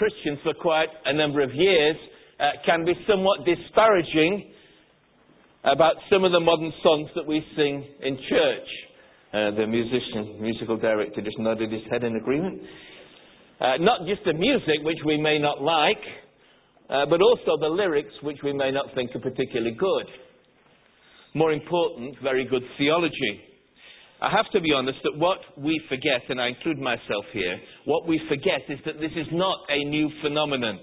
Christian for quite a number of years uh, can be somewhat disparaging about some of the modern songs that we sing in church. Uh, the musician, musical director just nodded his head in agreement. Uh, not just the music, which we may not like, uh, but also the lyrics, which we may not think are particularly good. More important, very good theology. I have to be honest that what we forget, and I include myself here, what we forget is that this is not a new phenomenon.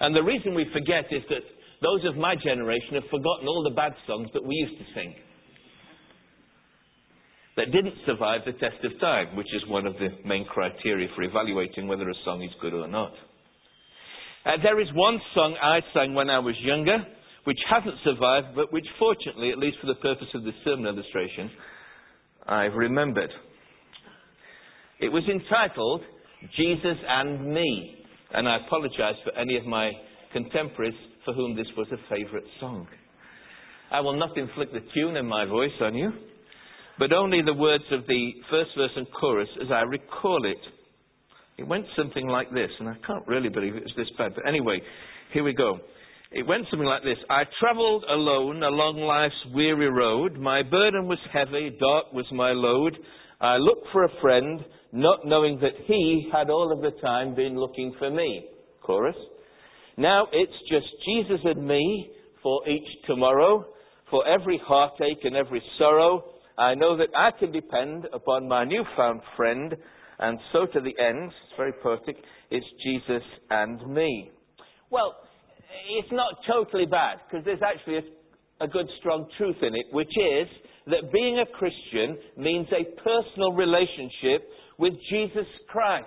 And the reason we forget is that those of my generation have forgotten all the bad songs that we used to sing that didn't survive the test of time, which is one of the main criteria for evaluating whether a song is good or not. Uh, there is one song I sang when I was younger, which hasn't survived, but which fortunately, at least for the purpose of this sermon illustration, I've remembered. It was entitled Jesus and Me, and I apologize for any of my contemporaries for whom this was a favourite song. I will not inflict the tune in my voice on you, but only the words of the first verse and chorus as I recall it. It went something like this, and I can't really believe it was this bad, but anyway, here we go. It went something like this I travelled alone along life's weary road. My burden was heavy, dark was my load. I looked for a friend, not knowing that he had all of the time been looking for me. Chorus. Now it's just Jesus and me for each tomorrow, for every heartache and every sorrow. I know that I can depend upon my newfound friend, and so to the end, it's very poetic, it's Jesus and me. Well, it's not totally bad, because there's actually a, a good, strong truth in it, which is that being a Christian means a personal relationship with Jesus Christ.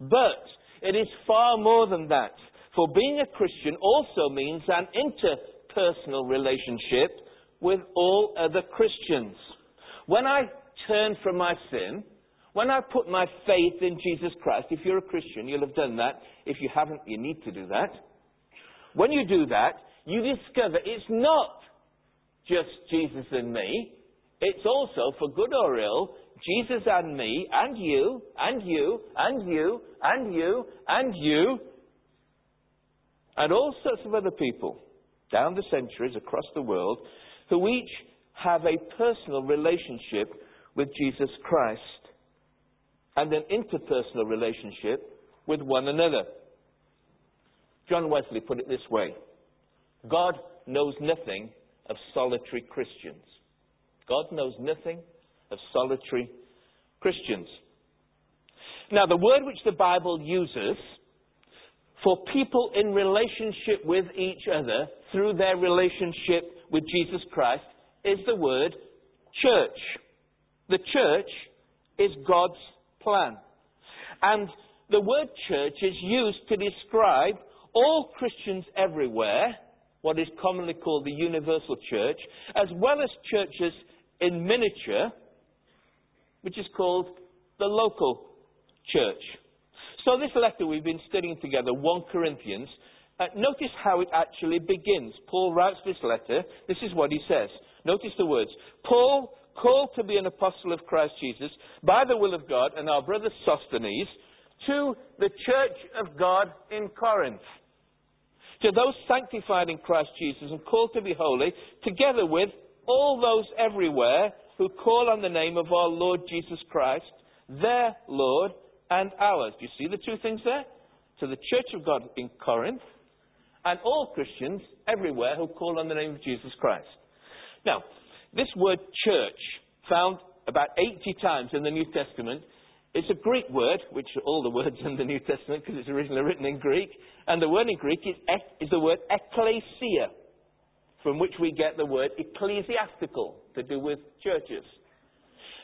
But it is far more than that. For being a Christian also means an interpersonal relationship with all other Christians. When I turn from my sin, when I put my faith in Jesus Christ, if you're a Christian, you'll have done that. If you haven't, you need to do that. When you do that, you discover it's not just Jesus and me. It's also, for good or ill, Jesus and me, and you, and you, and you, and you, and you, and all sorts of other people down the centuries across the world who each have a personal relationship with Jesus Christ and an interpersonal relationship with one another. John Wesley put it this way God knows nothing of solitary Christians. God knows nothing of solitary Christians. Now, the word which the Bible uses for people in relationship with each other through their relationship with Jesus Christ is the word church. The church is God's plan. And the word church is used to describe all Christians everywhere, what is commonly called the universal church, as well as churches in miniature, which is called the local church. So, this letter we've been studying together, 1 Corinthians, uh, notice how it actually begins. Paul writes this letter. This is what he says. Notice the words Paul, called to be an apostle of Christ Jesus by the will of God, and our brother Sosthenes, to the church of God in Corinth. To those sanctified in Christ Jesus and called to be holy, together with all those everywhere who call on the name of our Lord Jesus Christ, their Lord and ours. Do you see the two things there? To the church of God in Corinth and all Christians everywhere who call on the name of Jesus Christ. Now, this word church, found about 80 times in the New Testament, it's a Greek word, which are all the words in the New Testament because it's originally written in Greek. And the word in Greek is, is the word ecclesia, from which we get the word ecclesiastical, to do with churches.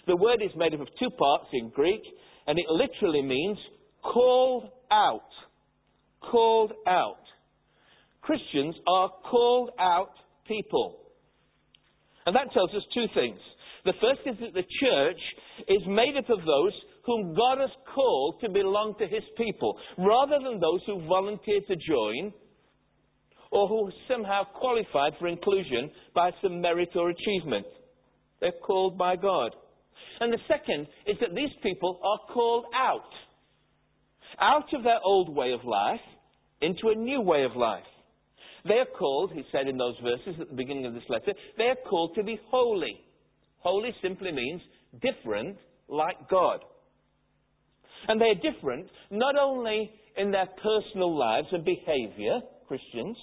The word is made up of two parts in Greek and it literally means called out. Called out. Christians are called out people. And that tells us two things. The first is that the church is made up of those whom God has called to belong to his people, rather than those who volunteer to join or who somehow qualified for inclusion by some merit or achievement. They're called by God. And the second is that these people are called out. out of their old way of life into a new way of life. They are called, he said in those verses at the beginning of this letter, they are called to be holy. Holy simply means different like God. And they are different not only in their personal lives and behavior, Christians,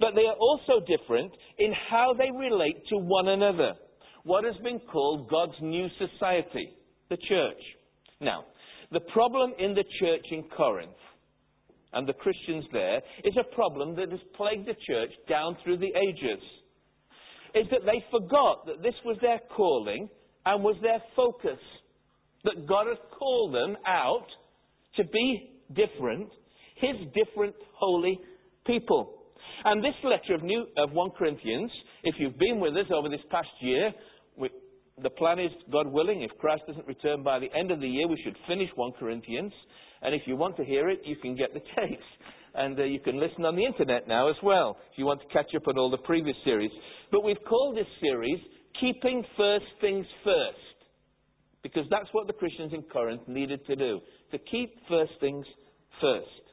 but they are also different in how they relate to one another. What has been called God's new society, the church. Now, the problem in the church in Corinth and the Christians there is a problem that has plagued the church down through the ages. Is that they forgot that this was their calling and was their focus. That God has called them out to be different, His different holy people. And this letter of, New, of 1 Corinthians, if you've been with us over this past year, we, the plan is, God willing, if Christ doesn't return by the end of the year, we should finish 1 Corinthians. And if you want to hear it, you can get the tapes. And uh, you can listen on the internet now as well, if you want to catch up on all the previous series. But we've called this series Keeping First Things First. Because that's what the Christians in Corinth needed to do. To keep first things first.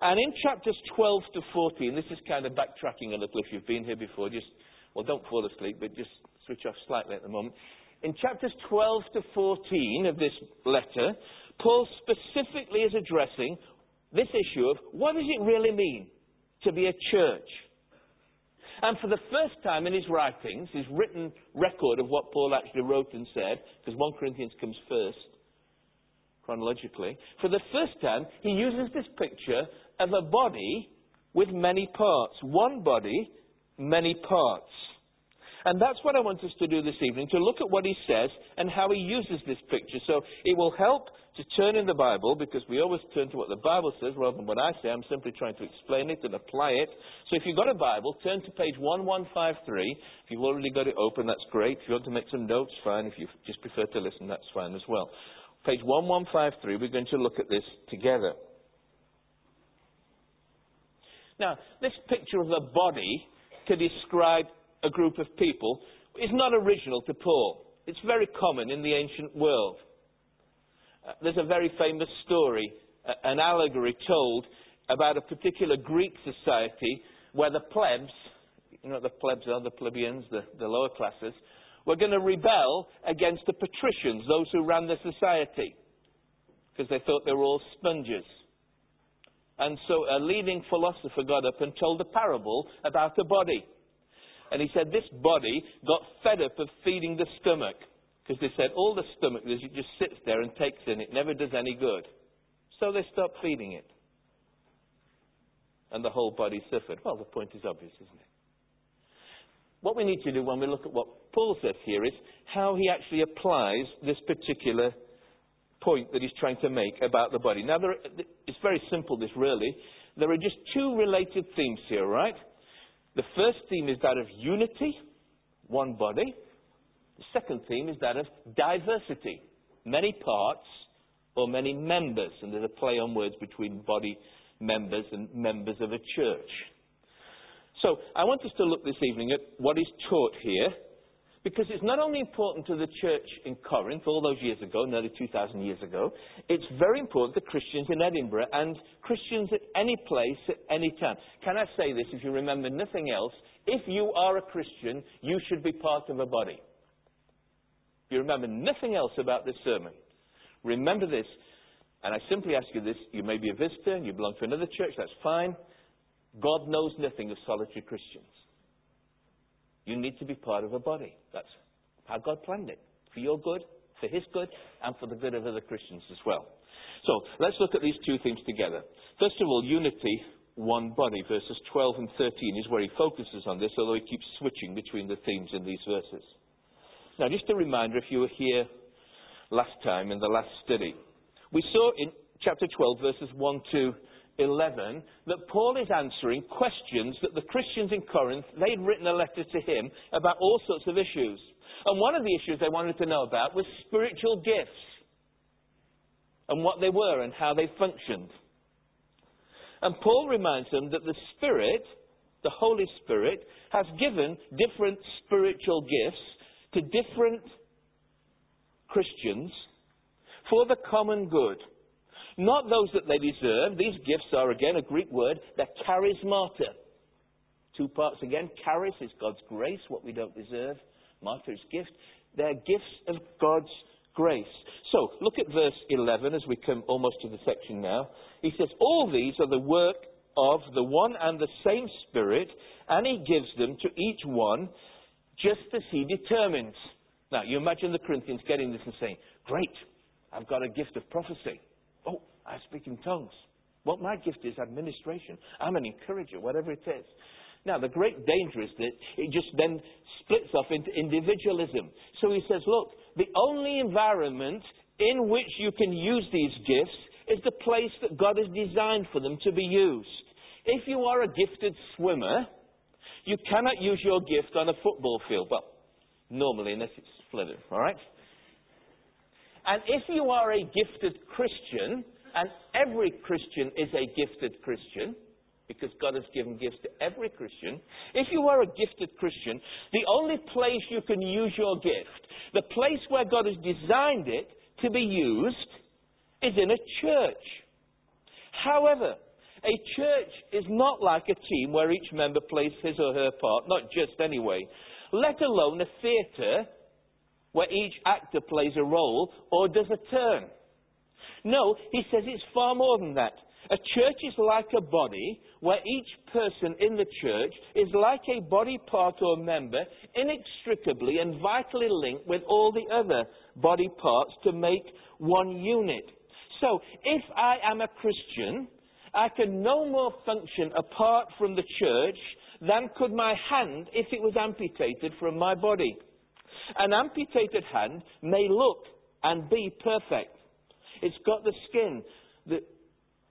And in chapters 12 to 14, this is kind of backtracking a little if you've been here before. Just, well, don't fall asleep, but just switch off slightly at the moment. In chapters 12 to 14 of this letter, Paul specifically is addressing this issue of what does it really mean to be a church? And for the first time in his writings, his written record of what Paul actually wrote and said, because 1 Corinthians comes first, chronologically, for the first time, he uses this picture of a body with many parts. One body, many parts. And that's what I want us to do this evening, to look at what he says and how he uses this picture. So it will help to turn in the Bible, because we always turn to what the Bible says rather than what I say. I'm simply trying to explain it and apply it. So if you've got a Bible, turn to page 1153. If you've already got it open, that's great. If you want to make some notes, fine. If you just prefer to listen, that's fine as well. Page 1153, we're going to look at this together. Now, this picture of the body to describe a group of people is not original to Paul. It's very common in the ancient world. Uh, there's a very famous story, uh, an allegory told about a particular Greek society where the plebs, you know the plebs are, the plebeians, the, the lower classes, were going to rebel against the patricians, those who ran the society, because they thought they were all sponges. And so a leading philosopher got up and told a parable about a body. And he said this body got fed up of feeding the stomach. Because they said all the stomach just sits there and takes in, it never does any good. So they stopped feeding it. And the whole body suffered. Well, the point is obvious, isn't it? What we need to do when we look at what Paul says here is how he actually applies this particular point that he's trying to make about the body. Now, are, it's very simple, this really. There are just two related themes here, right? The first theme is that of unity, one body. The second theme is that of diversity, many parts or many members. And there's a play on words between body members and members of a church. So I want us to look this evening at what is taught here, because it's not only important to the church in Corinth all those years ago, nearly 2,000 years ago, it's very important to Christians in Edinburgh and Christians at any place, at any time. Can I say this, if you remember nothing else? If you are a Christian, you should be part of a body. If you remember nothing else about this sermon, remember this. And I simply ask you this you may be a visitor and you belong to another church, that's fine. God knows nothing of solitary Christians. You need to be part of a body. That's how God planned it. For your good, for His good, and for the good of other Christians as well. So let's look at these two things together. First of all, unity, one body. Verses 12 and 13 is where he focuses on this, although he keeps switching between the themes in these verses. Now, just a reminder if you were here last time in the last study, we saw in chapter 12, verses 1 to 11 that Paul is answering questions that the Christians in Corinth, they'd written a letter to him about all sorts of issues. And one of the issues they wanted to know about was spiritual gifts and what they were and how they functioned. And Paul reminds them that the Spirit, the Holy Spirit, has given different spiritual gifts to different Christians for the common good not those that they deserve. These gifts are, again, a Greek word. They're charismata. Two parts again. Charis is God's grace, what we don't deserve. Martyr is gift. They're gifts of God's grace. So, look at verse 11 as we come almost to the section now. He says, All these are the work of the one and the same Spirit, and He gives them to each one just as He determines. Now, you imagine the Corinthians getting this and saying, Great, I've got a gift of prophecy. Oh, I speak in tongues. What my gift is administration. I'm an encourager, whatever it is. Now, the great danger is that it just then splits off into individualism. So he says, look, the only environment in which you can use these gifts is the place that God has designed for them to be used. If you are a gifted swimmer, you cannot use your gift on a football field. Well, normally, unless it's flooded, all right? And if you are a gifted Christian, and every Christian is a gifted Christian, because God has given gifts to every Christian, if you are a gifted Christian, the only place you can use your gift, the place where God has designed it to be used, is in a church. However, a church is not like a team where each member plays his or her part, not just anyway, let alone a theatre where each actor plays a role or does a turn. No, he says it's far more than that. A church is like a body where each person in the church is like a body part or member, inextricably and vitally linked with all the other body parts to make one unit. So, if I am a Christian, I can no more function apart from the church than could my hand if it was amputated from my body. An amputated hand may look and be perfect. It's got the skin, the,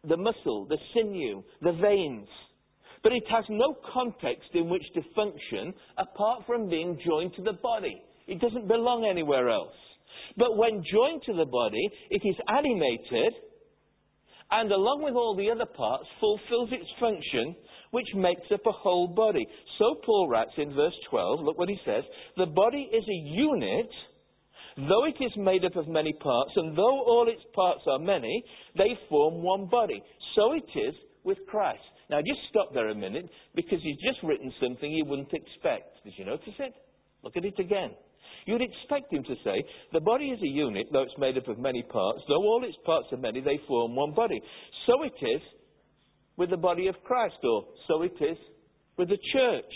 the muscle, the sinew, the veins. But it has no context in which to function apart from being joined to the body. It doesn't belong anywhere else. But when joined to the body, it is animated and, along with all the other parts, fulfills its function which makes up a whole body. So Paul writes in verse 12, look what he says, the body is a unit, though it is made up of many parts, and though all its parts are many, they form one body. So it is with Christ. Now just stop there a minute, because he's just written something you wouldn't expect. Did you notice it? Look at it again. You'd expect him to say, the body is a unit, though it's made up of many parts, though all its parts are many, they form one body. So it is with the body of Christ, or so it is with the church.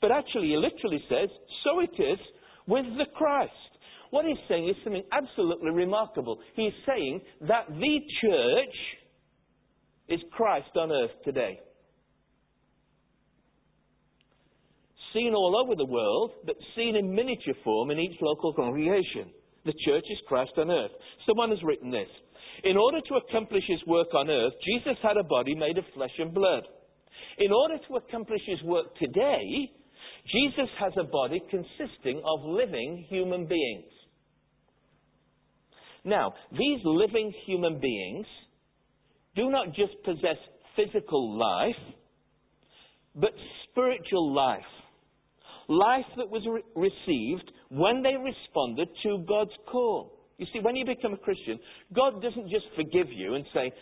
But actually, he literally says, so it is with the Christ. What he's saying is something absolutely remarkable. He's saying that the church is Christ on earth today. Seen all over the world, but seen in miniature form in each local congregation. The church is Christ on earth. Someone has written this. In order to accomplish his work on earth, Jesus had a body made of flesh and blood. In order to accomplish his work today, Jesus has a body consisting of living human beings. Now, these living human beings do not just possess physical life, but spiritual life. Life that was re- received when they responded to God's call. You see, when you become a Christian, God doesn't just forgive you and say,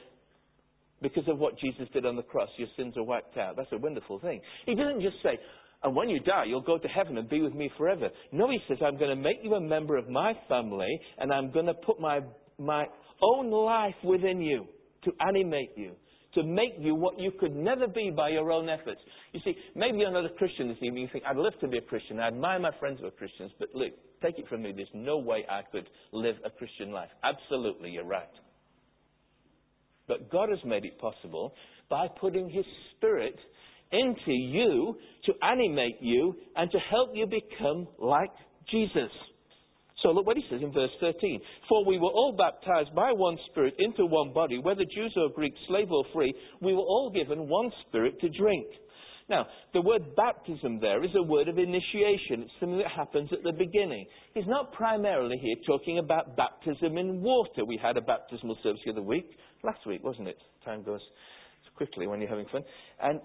because of what Jesus did on the cross, your sins are wiped out. That's a wonderful thing. He doesn't just say, and when you die, you'll go to heaven and be with me forever. No, he says, I'm going to make you a member of my family, and I'm going to put my, my own life within you to animate you, to make you what you could never be by your own efforts. You see, maybe you're not a Christian this evening. You think, I'd love to be a Christian. I admire my friends who are Christians, but look, take it from me, there's no way I could live a Christian life. Absolutely, you're right. But God has made it possible by putting His Spirit into you to animate you and to help you become like Jesus. So look what he says in verse 13. For we were all baptized by one Spirit into one body, whether Jews or Greeks, slave or free, we were all given one Spirit to drink. Now, the word baptism there is a word of initiation. It's something that happens at the beginning. He's not primarily here talking about baptism in water. We had a baptismal service the other week, last week, wasn't it? Time goes quickly when you're having fun. And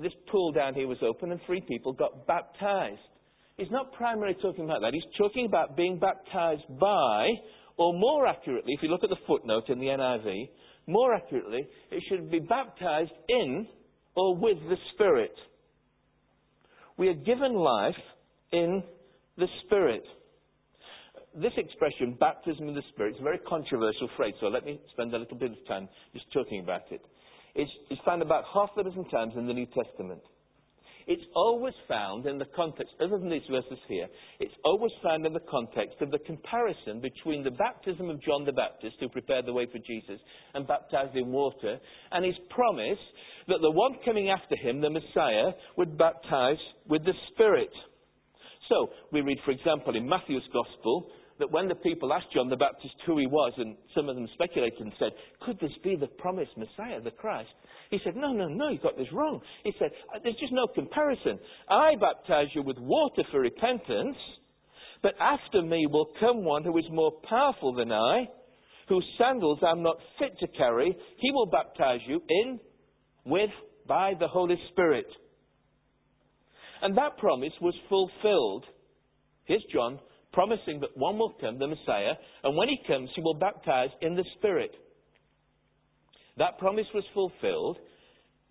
this pool down here was open and three people got baptized. He's not primarily talking about that. He's talking about being baptized by Or more accurately, if you look at the footnote in the NIV, more accurately, it should be baptized in or with the Spirit. We are given life in the Spirit. This expression, baptism in the Spirit, is a very controversial phrase, so let me spend a little bit of time just talking about it. It's, found about half a dozen times in the New Testament. It's always found in the context, other than these verses here, it's always found in the context of the comparison between the baptism of John the Baptist, who prepared the way for Jesus and baptized in water, and his promise that the one coming after him, the Messiah, would baptize with the Spirit. So, we read, for example, in Matthew's Gospel, that when the people asked John the Baptist who he was, and some of them speculated and said, Could this be the promised Messiah, the Christ? He said, No, no, no, you got this wrong. He said, uh, There's just no comparison. I baptize you with water for repentance, but after me will come one who is more powerful than I, whose sandals I'm not fit to carry. He will baptize you in, with, by the Holy Spirit. And that promise was fulfilled. Here's John promising that one will come, the Messiah, and when he comes, he will baptize in the Spirit. That promise was fulfilled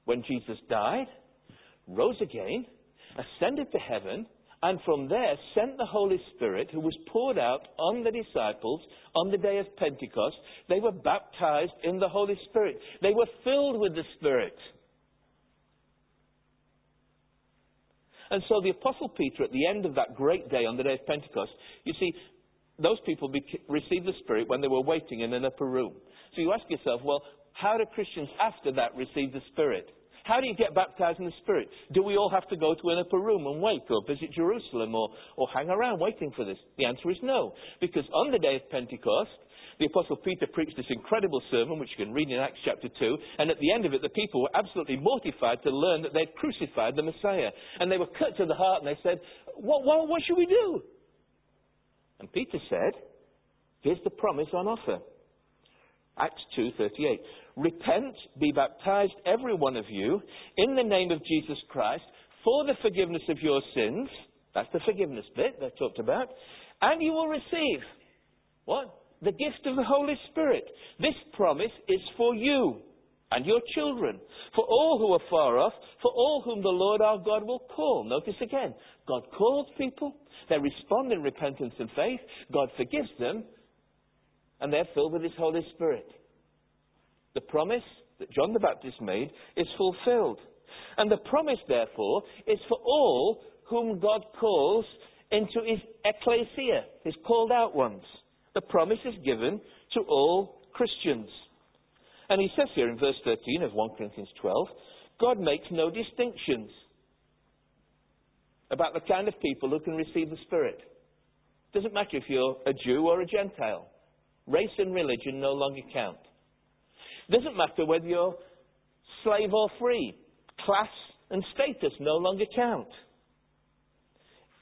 when Jesus died, rose again, ascended to heaven, and from there sent the Holy Spirit who was poured out on the disciples on the day of Pentecost. They were baptized in the Holy Spirit. They were filled with the Spirit. And so the Apostle Peter, at the end of that great day on the day of Pentecost, you see, those people received the Spirit when they were waiting in an upper room. So you ask yourself, well, how do Christians after that receive the Spirit? How do you get baptized in the Spirit? Do we all have to go to an upper room and wait or visit Jerusalem or, or hang around waiting for this? The answer is no. Because on the day of Pentecost, the Apostle Peter preached this incredible sermon, which you can read in Acts chapter 2, and at the end of it, the people were absolutely mortified to learn that they'd crucified the Messiah. And they were cut to the heart and they said, What, what, what should we do? And Peter said, Here's the promise on offer. Acts 2:38. Repent, be baptized every one of you in the name of Jesus Christ for the forgiveness of your sins. That's the forgiveness bit they talked about. And you will receive what? The gift of the Holy Spirit. This promise is for you and your children, for all who are far off, for all whom the Lord our God will call. Notice again, God calls people, they respond in repentance and faith, God forgives them, and they're filled with His Holy Spirit. The promise that John the Baptist made is fulfilled. And the promise, therefore, is for all whom God calls into His ecclesia, His called out ones. The promise is given to all Christians. And he says here in verse 13 of 1 Corinthians 12, God makes no distinctions about the kind of people who can receive the Spirit. It Doesn't matter if you're a Jew or a Gentile. Race and religion no longer count. It Doesn't matter whether you're slave or free. Class and status no longer count.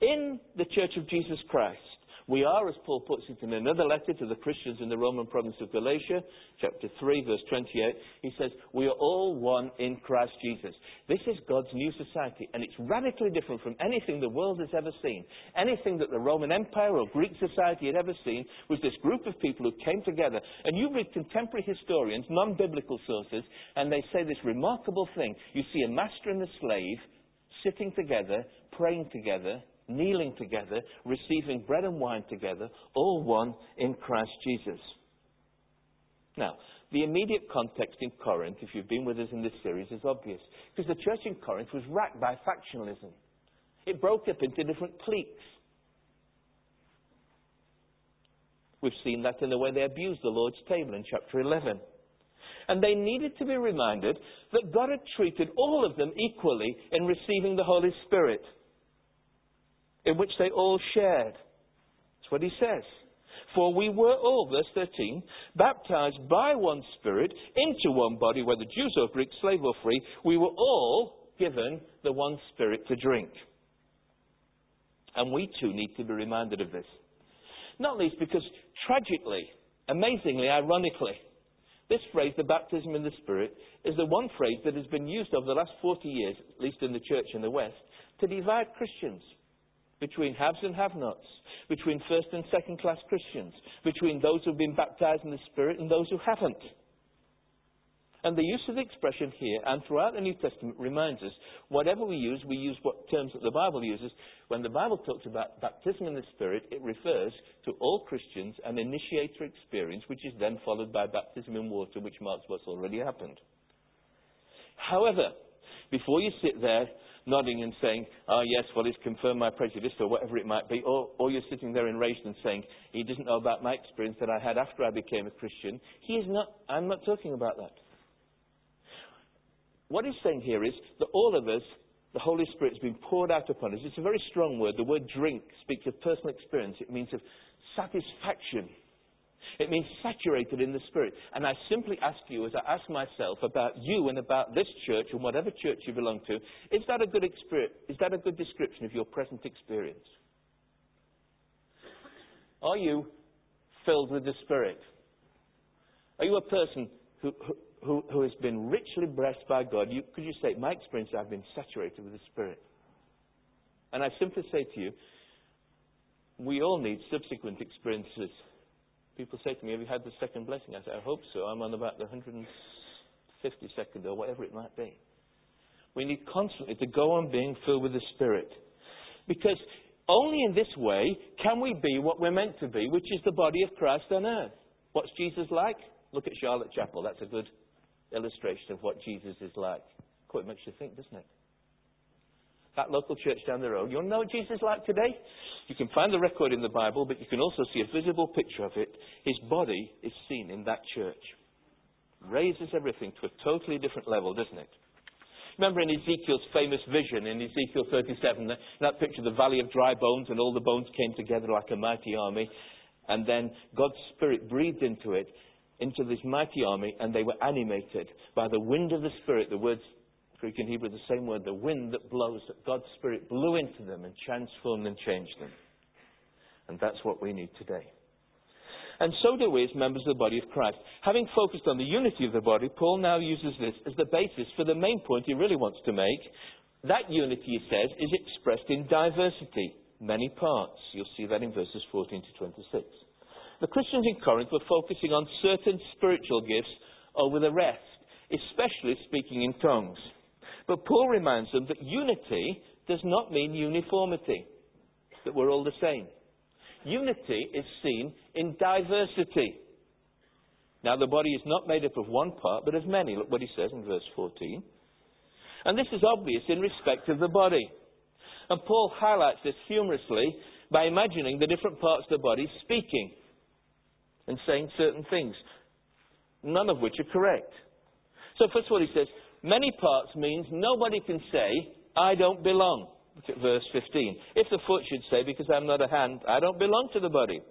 In the Church of Jesus Christ, we are, as Paul puts it in another letter to the Christians in the Roman province of Galatia, chapter 3, verse 28, he says, We are all one in Christ Jesus. This is God's new society, and it's radically different from anything the world has ever seen. Anything that the Roman Empire or Greek society had ever seen was this group of people who came together. And you read contemporary historians, non biblical sources, and they say this remarkable thing. You see a master and a slave sitting together, praying together, kneeling together, receiving bread and wine together, all one in Christ Jesus. Now, the immediate context in Corinth, if you've been with us in this series, is obvious. Because the church in Corinth was racked by factionalism. It broke up into different cliques. We've seen that in the way they abused the Lord's table in chapter 11. And they needed to be reminded that God had treated all of them equally in receiving the Holy Spirit in which they all shared. That's what he says. For we were all, verse 13, baptized by one Spirit into one body, whether Jews or Greeks, slave or free. We were all given the one Spirit to drink. And we too need to be reminded of this. Not least because tragically, amazingly, ironically, this phrase, the baptism in the Spirit, is the one phrase that has been used over the last 40 years, at least in the church in the West, to divide Christians between haves and have nots, between first and second class Christians, between those who've been baptized in the Spirit and those who haven't. And the use of the expression here and throughout the New Testament reminds us whatever we use, we use what terms that the Bible uses. When the Bible talks about baptism in the Spirit, it refers to all Christians an initiator experience, which is then followed by baptism in water, which marks what's already happened. However, before you sit there nodding and saying, oh yes, well, he's confirmed my prejudice or whatever it might be, or, or you're sitting there enraged and saying, he doesn't know about my experience that I had after I became a Christian, he is not, I'm not talking about that. What he's saying here is that all of us, the Holy Spirit has been poured out upon us. It's a very strong word. The word drink speaks of personal experience. It means of satisfaction. It means saturated in the Spirit. And I simply ask you, as I ask myself about you and about this church and whatever church you belong to, is that a good experience? Is that a good description of your present experience? Are you filled with the Spirit? Are you a person who, who, who, has been richly blessed by God, you, could you say, my experience, I've been saturated with the Spirit. And I simply say to you, we all need subsequent experiences. People say to me, have you had the second blessing? I say, I hope so. I'm on about the 152nd or whatever it might be. We need constantly to go on being filled with the Spirit. Because only in this way can we be what we're meant to be, which is the body of Christ on earth. What's Jesus like? Look at Charlotte Chapel. That's a good illustration of what Jesus is like. Quite makes you think, doesn't it? That local church down the road. you'll know what Jesus is like today? You can find the record in the Bible, but you can also see a visible picture of it. His body is seen in that church. Raises everything to a totally different level, doesn't it? Remember in Ezekiel's famous vision in Ezekiel 37, that picture of the valley of dry bones, and all the bones came together like a mighty army. And then God's Spirit breathed into it, into this mighty army, and they were animated by the wind of the Spirit. The words, Greek and Hebrew, the same word, the wind that blows, that God's Spirit blew into them and transformed and changed them. And that's what we need today. And so do we as members of the body of Christ. Having focused on the unity of the body, Paul now uses this as the basis for the main point he really wants to make. That unity, he says, is expressed in diversity, many parts. You'll see that in verses 14 to 26. The Christians in Corinth were focusing on certain spiritual gifts over the rest, especially speaking in tongues. But Paul reminds them that unity does not mean uniformity, that we're all the same. Unity is seen in diversity. Now, the body is not made up of one part, but of many. Look what he says in verse 14. And this is obvious in respect of the body. And Paul highlights this humorously by imagining the different parts of the body speaking and saying certain things, none of which are correct. So, first of all, he says, many parts means nobody can say, I don't belong. Look at verse 15. If the foot should say, because I'm not a hand, I don't belong to the body,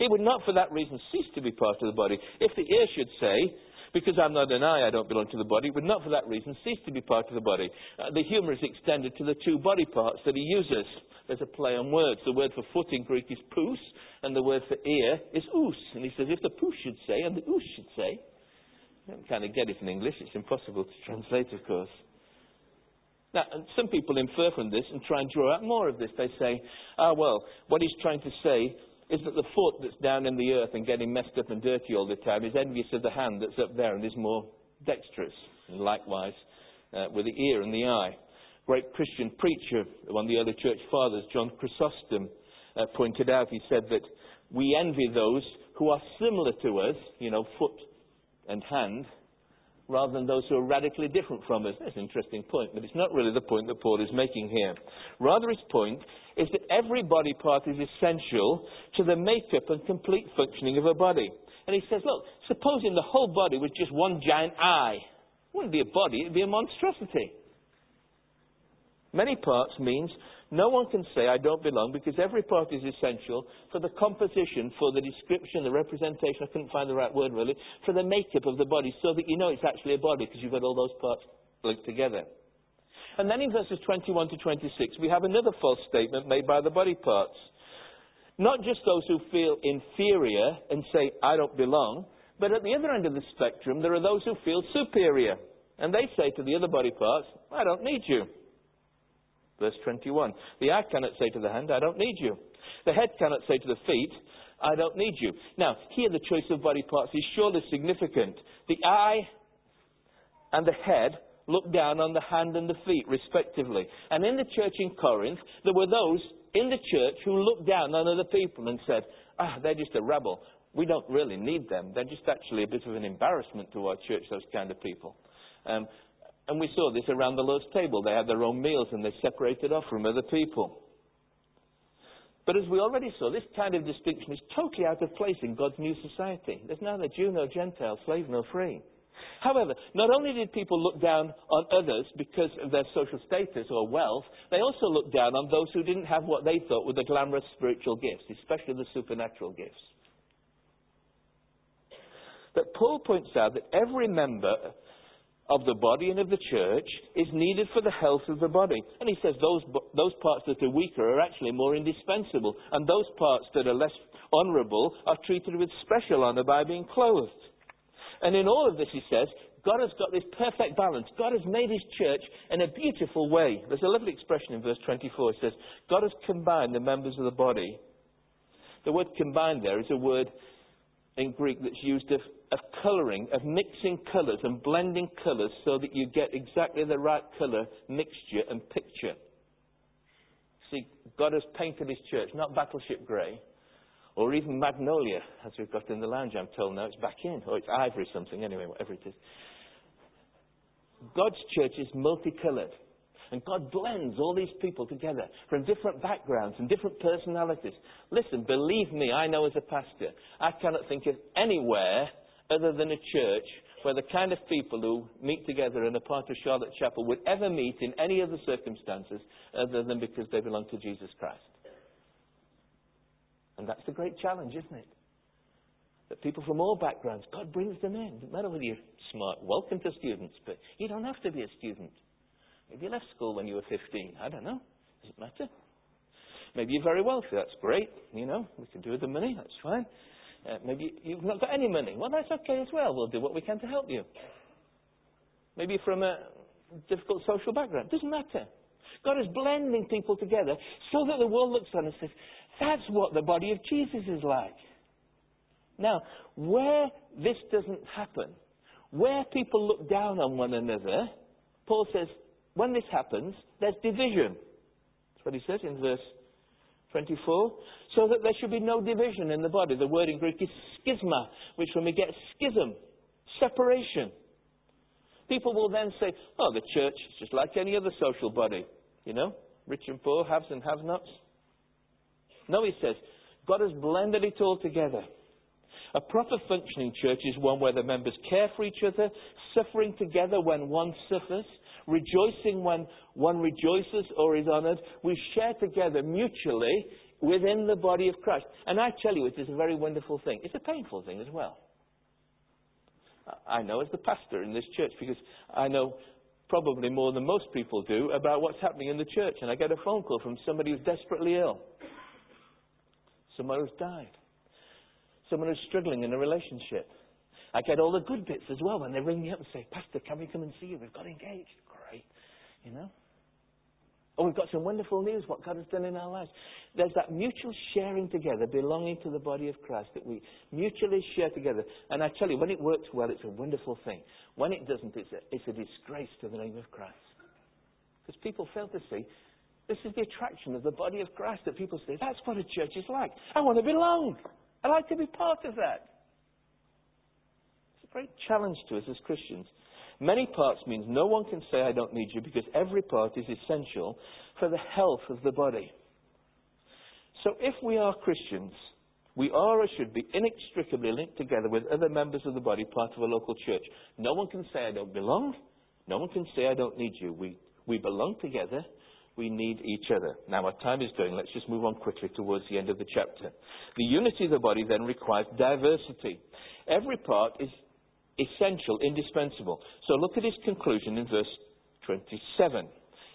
it would not for that reason cease to be part of the body. If the ear should say, because I'm not an eye, I don't belong to the body, would not for that reason cease to be part of the body. Uh, the humour is extended to the two body parts that he uses. There's a play on words. The word for foot in Greek is pous, and the word for ear is ous. And he says, if the pous should say, and the ous should say, don't kind of get it in English. It's impossible to translate, of course. Now, some people infer from this and try and draw out more of this. They say, ah, well, what he's trying to say is that the foot that's down in the earth and getting messed up and dirty all the time is envious of the hand that's up there and is more dexterous. And likewise, uh, with the ear and the eye great Christian preacher, one of the early church fathers, John Chrysostom, uh, pointed out, he said that we envy those who are similar to us, you know, foot and hand, rather than those who are radically different from us. That's an interesting point, but it's not really the point that Paul is making here. Rather, his point is that every body part is essential to the makeup and complete functioning of a body. And he says, look, supposing the whole body was just one giant eye, it wouldn't be a body, it would be a monstrosity. Many parts means no one can say I don't belong because every part is essential for the composition, for the description, the representation, I couldn't find the right word really, for the makeup of the body so that you know it's actually a body because you've got all those parts linked together. And then in verses 21 to 26, we have another false statement made by the body parts. Not just those who feel inferior and say, I don't belong, but at the other end of the spectrum, there are those who feel superior. And they say to the other body parts, I don't need you. Verse 21. The eye cannot say to the hand, I don't need you. The head cannot say to the feet, I don't need you. Now, here the choice of body parts is surely significant. The eye and the head look down on the hand and the feet, respectively. And in the church in Corinth, there were those in the church who looked down on other people and said, ah, they're just a rebel. We don't really need them. They're just actually a bit of an embarrassment to our church, those kind of people. Um, and we saw this around the Lord's table. They had their own meals and they separated off from other people. But as we already saw, this kind of distinction is totally out of place in God's new society. There's neither Jew nor Gentile, slave nor free. However, not only did people look down on others because of their social status or wealth, they also looked down on those who didn't have what they thought were the glamorous spiritual gifts, especially the supernatural gifts. But Paul points out that every member of the body and of the church is needed for the health of the body. And he says those, those parts that are weaker are actually more indispensable, and those parts that are less honourable are treated with special honour by being clothed. And in all of this, he says, God has got this perfect balance. God has made his church in a beautiful way. There's a lovely expression in verse 24. It says, God has combined the members of the body. The word combined there is a word in Greek that's used of, of colouring, of mixing colours and blending colours so that you get exactly the right colour mixture and picture. See, God has painted his church, not battleship grey, or even magnolia, as we've got in the lounge, I'm told now it's back in, or it's ivory something, anyway, whatever it is. God's church is multicoloured. And God blends all these people together from different backgrounds and different personalities. Listen, believe me, I know as a pastor, I cannot think of anywhere other than a church where the kind of people who meet together in a part of Charlotte Chapel would ever meet in any other circumstances other than because they belong to Jesus Christ. And that's the great challenge, isn't it? That people from all backgrounds, God brings them in. No matter whether you're smart, welcome to students, but you don't have to be a student. Maybe you left school when you were 15. I don't know. Does it matter? Maybe you're very wealthy. That's great. You know, we can do with the money. That's fine. Uh, maybe you've not got any money. Well, that's okay as well. We'll do what we can to help you. Maybe from a difficult social background. Doesn't matter. God is blending people together so that the world looks on and says, that's what the body of Jesus is like. Now, where this doesn't happen, where people look down on one another, Paul says, when this happens, there's division. That's what he says in verse 24. So that there should be no division in the body. The word in Greek is schisma, which when we get schism, separation. People will then say, oh, the church is just like any other social body. You know, rich and poor, haves and have nots. No, he says, God has blended it all together. A proper functioning church is one where the members care for each other, suffering together when one suffers, rejoicing when one rejoices or is honored. We share together mutually within the body of Christ. And I tell you, it is a very wonderful thing. It's a painful thing as well. I know as the pastor in this church because I know probably more than most people do about what's happening in the church. And I get a phone call from somebody who's desperately ill. Someone who's died. Someone who's struggling in a relationship. I get all the good bits as well when they ring me up and say, Pastor, can we come and see you? We've got engaged. You know? Oh, we've got some wonderful news, what God has done in our lives. There's that mutual sharing together, belonging to the body of Christ, that we mutually share together. And I tell you, when it works well, it's a wonderful thing. When it doesn't, it's a, it's a disgrace to the name of Christ. Because people fail to see this is the attraction of the body of Christ that people say, that's what a church is like. I want to belong. I like to be part of that. It's a great challenge to us as Christians. Many parts means no one can say, I don't need you, because every part is essential for the health of the body. So if we are Christians, we are or should be inextricably linked together with other members of the body, part of a local church. No one can say, I don't belong. No one can say, I don't need you. We, we belong together we need each other. Now, our time is going. Let's just move on quickly towards the end of the chapter. The unity of the body then requires diversity. Every part is essential, indispensable. So look at his conclusion in verse 27.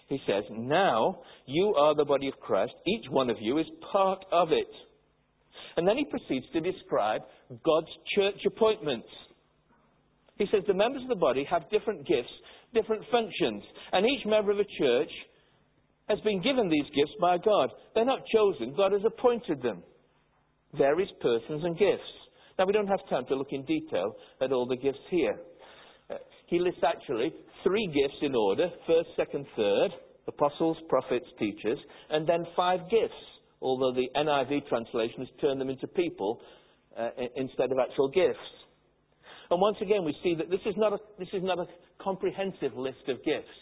He says, Now you are the body of Christ. Each one of you is part of it. And then he proceeds to describe God's church appointments. He says the members of the body have different gifts, different functions, and each member of a church has been given these gifts by God. They're not chosen, God has appointed them. Various persons and gifts. Now, we don't have time to look in detail at all the gifts here. Uh, he lists actually three gifts in order first, second, third apostles, prophets, teachers, and then five gifts, although the NIV translation has turned them into people uh, instead of actual gifts. And once again, we see that this is, not a, this is not a comprehensive list of gifts.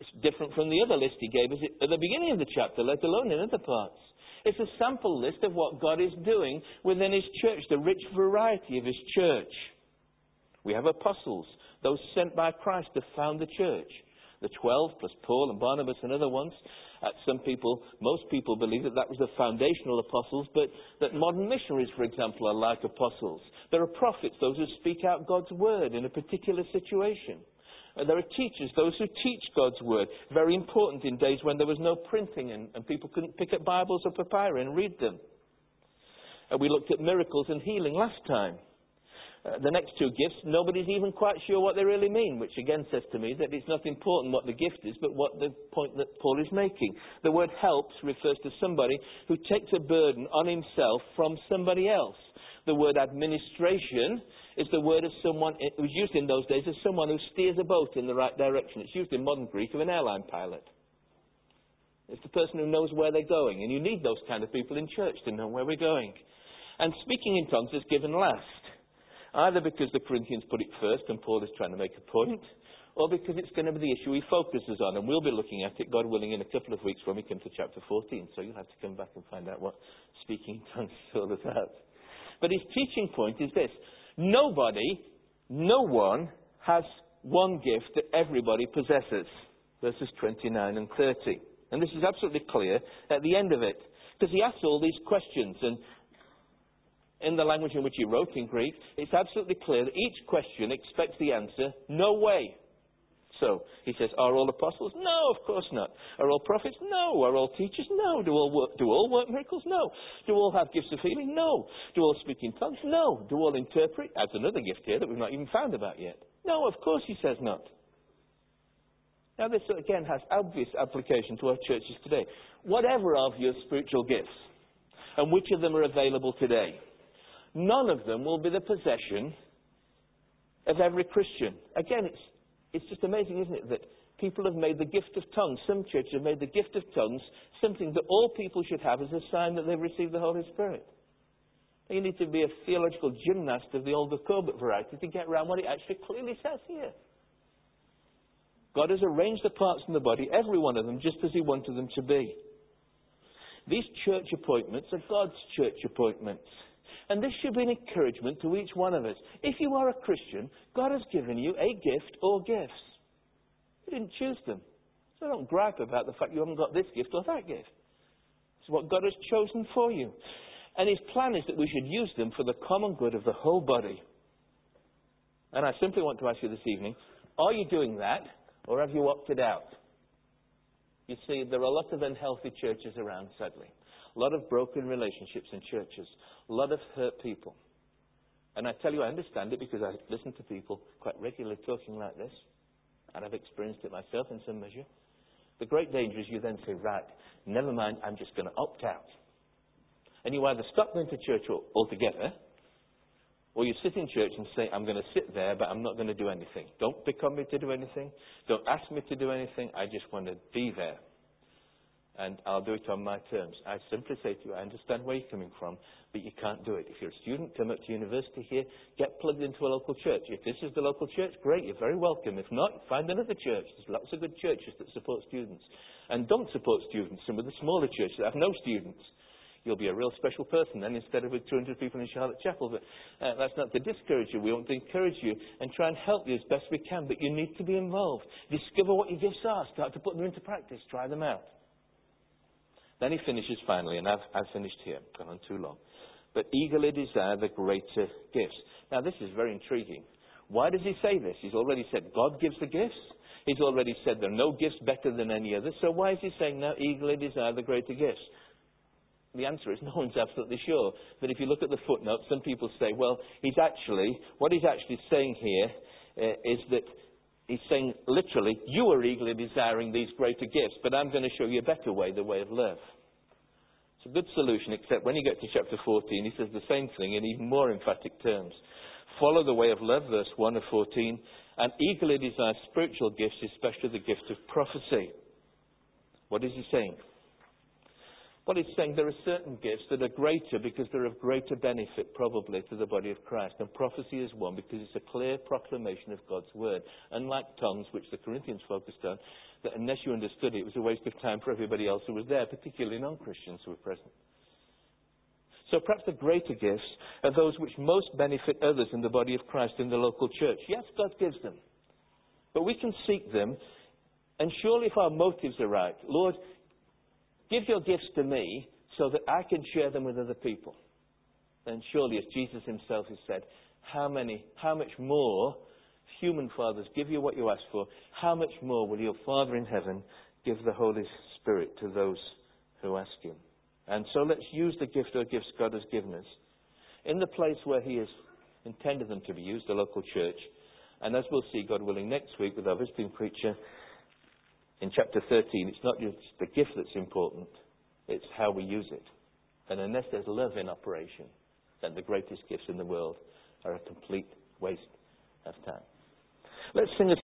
It's different from the other list he gave us at the beginning of the chapter, let alone in other parts. It's a sample list of what God is doing within His church, the rich variety of His church. We have apostles, those sent by Christ to found the church. The twelve, plus Paul and Barnabas and other ones. Uh, some people, most people believe that that was the foundational apostles, but that modern missionaries, for example, are like apostles. There are prophets, those who speak out God's word in a particular situation. Uh, there are teachers, those who teach God's word. Very important in days when there was no printing and, and people couldn't pick up Bibles or papyri and read them. We looked at miracles and healing last time. Uh, the next two gifts, nobody's even quite sure what they really mean, which again says to me that it's not important what the gift is, but what the point that Paul is making. The word helps refers to somebody who takes a burden on himself from somebody else. The word administration is the word of someone, it was used in those days as someone who steers a boat in the right direction. It's used in modern Greek of an airline pilot. It's the person who knows where they're going, and you need those kind of people in church to know where we're going. And speaking in tongues is given last, either because the Corinthians put it first and Paul is trying to make a point, or because it's going to be the issue he focuses on, and we'll be looking at it, God willing, in a couple of weeks when we come to chapter 14. So you'll have to come back and find out what speaking in tongues is all about. But his teaching point is this Nobody, no one has one gift that everybody possesses. Verses 29 and 30. And this is absolutely clear at the end of it. Because he asks all these questions, and in the language in which he wrote in Greek, it's absolutely clear that each question expects the answer, no way. So, he says, are all apostles? No, of course not. Are all prophets? No. Are all teachers? No. Do all work, do all work miracles? No. Do all have gifts of healing? No. Do all speak in tongues? No. Do all interpret? That's another gift here that we've not even found about yet. No, of course he says not. Now, this again has obvious application to our churches today. Whatever of your spiritual gifts, and which of them are available today, none of them will be the possession of every Christian. Again, it's it's just amazing, isn't it, that people have made the gift of tongues, some churches have made the gift of tongues something that all people should have as a sign that they've received the Holy Spirit. You need to be a theological gymnast of the Olga Korbut variety to get around what it actually clearly says here. God has arranged the parts in the body, every one of them, just as He wanted them to be. These church appointments are God's church appointments. And this should be an encouragement to each one of us. If you are a Christian, God has given you a gift or gifts. You didn't choose them. So don't gripe about the fact you haven't got this gift or that gift. It's what God has chosen for you. And His plan is that we should use them for the common good of the whole body. And I simply want to ask you this evening are you doing that, or have you opted out? You see, there are a lot of unhealthy churches around, sadly. A lot of broken relationships in churches. A lot of hurt people. And I tell you, I understand it because I listen to people quite regularly talking like this. And I've experienced it myself in some measure. The great danger is you then say, right, never mind, I'm just going to opt out. And you either stop going to church altogether, or you sit in church and say, I'm going to sit there, but I'm not going to do anything. Don't on me to do anything. Don't ask me to do anything. I just want to be there and I'll do it on my terms. I simply say to you, I understand where you're coming from, but you can't do it. If you're a student, come up to university here, get plugged into a local church. If this is the local church, great, you're very welcome. If not, find another church. There's lots of good churches that support students. And don't support students, some of the smaller churches that have no students. You'll be a real special person then instead of with 200 people in Charlotte Chapel. But uh, that's not to discourage you. We want to encourage you and try and help you as best we can. But you need to be involved. Discover what your gifts are. Start to put them into practice. Try them out. Then he finishes finally, and I've, I've finished here, gone on too long. But eagerly desire the greater gifts. Now, this is very intriguing. Why does he say this? He's already said God gives the gifts. He's already said there are no gifts better than any other. So why is he saying now eagerly desire the greater gifts? The answer is no one's absolutely sure. But if you look at the footnote, some people say, well, he's actually, what he's actually saying here uh, is that he's saying literally, you are eagerly desiring these greater gifts, but I'm going to show you a better way, the way of love. It's a good solution, except when you get to chapter 14, he says the same thing in even more emphatic terms. Follow the way of love, verse 1 of 14, and eagerly desire spiritual gifts, especially the gift of prophecy. What is he saying? Well, he's saying there are certain gifts that are greater because they're of greater benefit, probably, to the body of Christ. And prophecy is one because it's a clear proclamation of God's word. Unlike tongues, which the Corinthians focused on, that unless you understood it, it was a waste of time for everybody else who was there, particularly non Christians who were present. So perhaps the greater gifts are those which most benefit others in the body of Christ in the local church. Yes, God gives them. But we can seek them, and surely if our motives are right, Lord, Give your gifts to me so that I can share them with other people. Then surely, as Jesus himself has said, how many, how much more human fathers give you what you ask for, how much more will your Father in heaven give the Holy Spirit to those who ask him? And so let's use the gift or gifts God has given us in the place where he has intended them to be used, the local church. And as we'll see, God willing, next week with our visiting preacher, in chapter 13, it's not just the gift that's important, it's how we use it. And unless there's love in operation, then the greatest gifts in the world are a complete waste of time. Let's sing a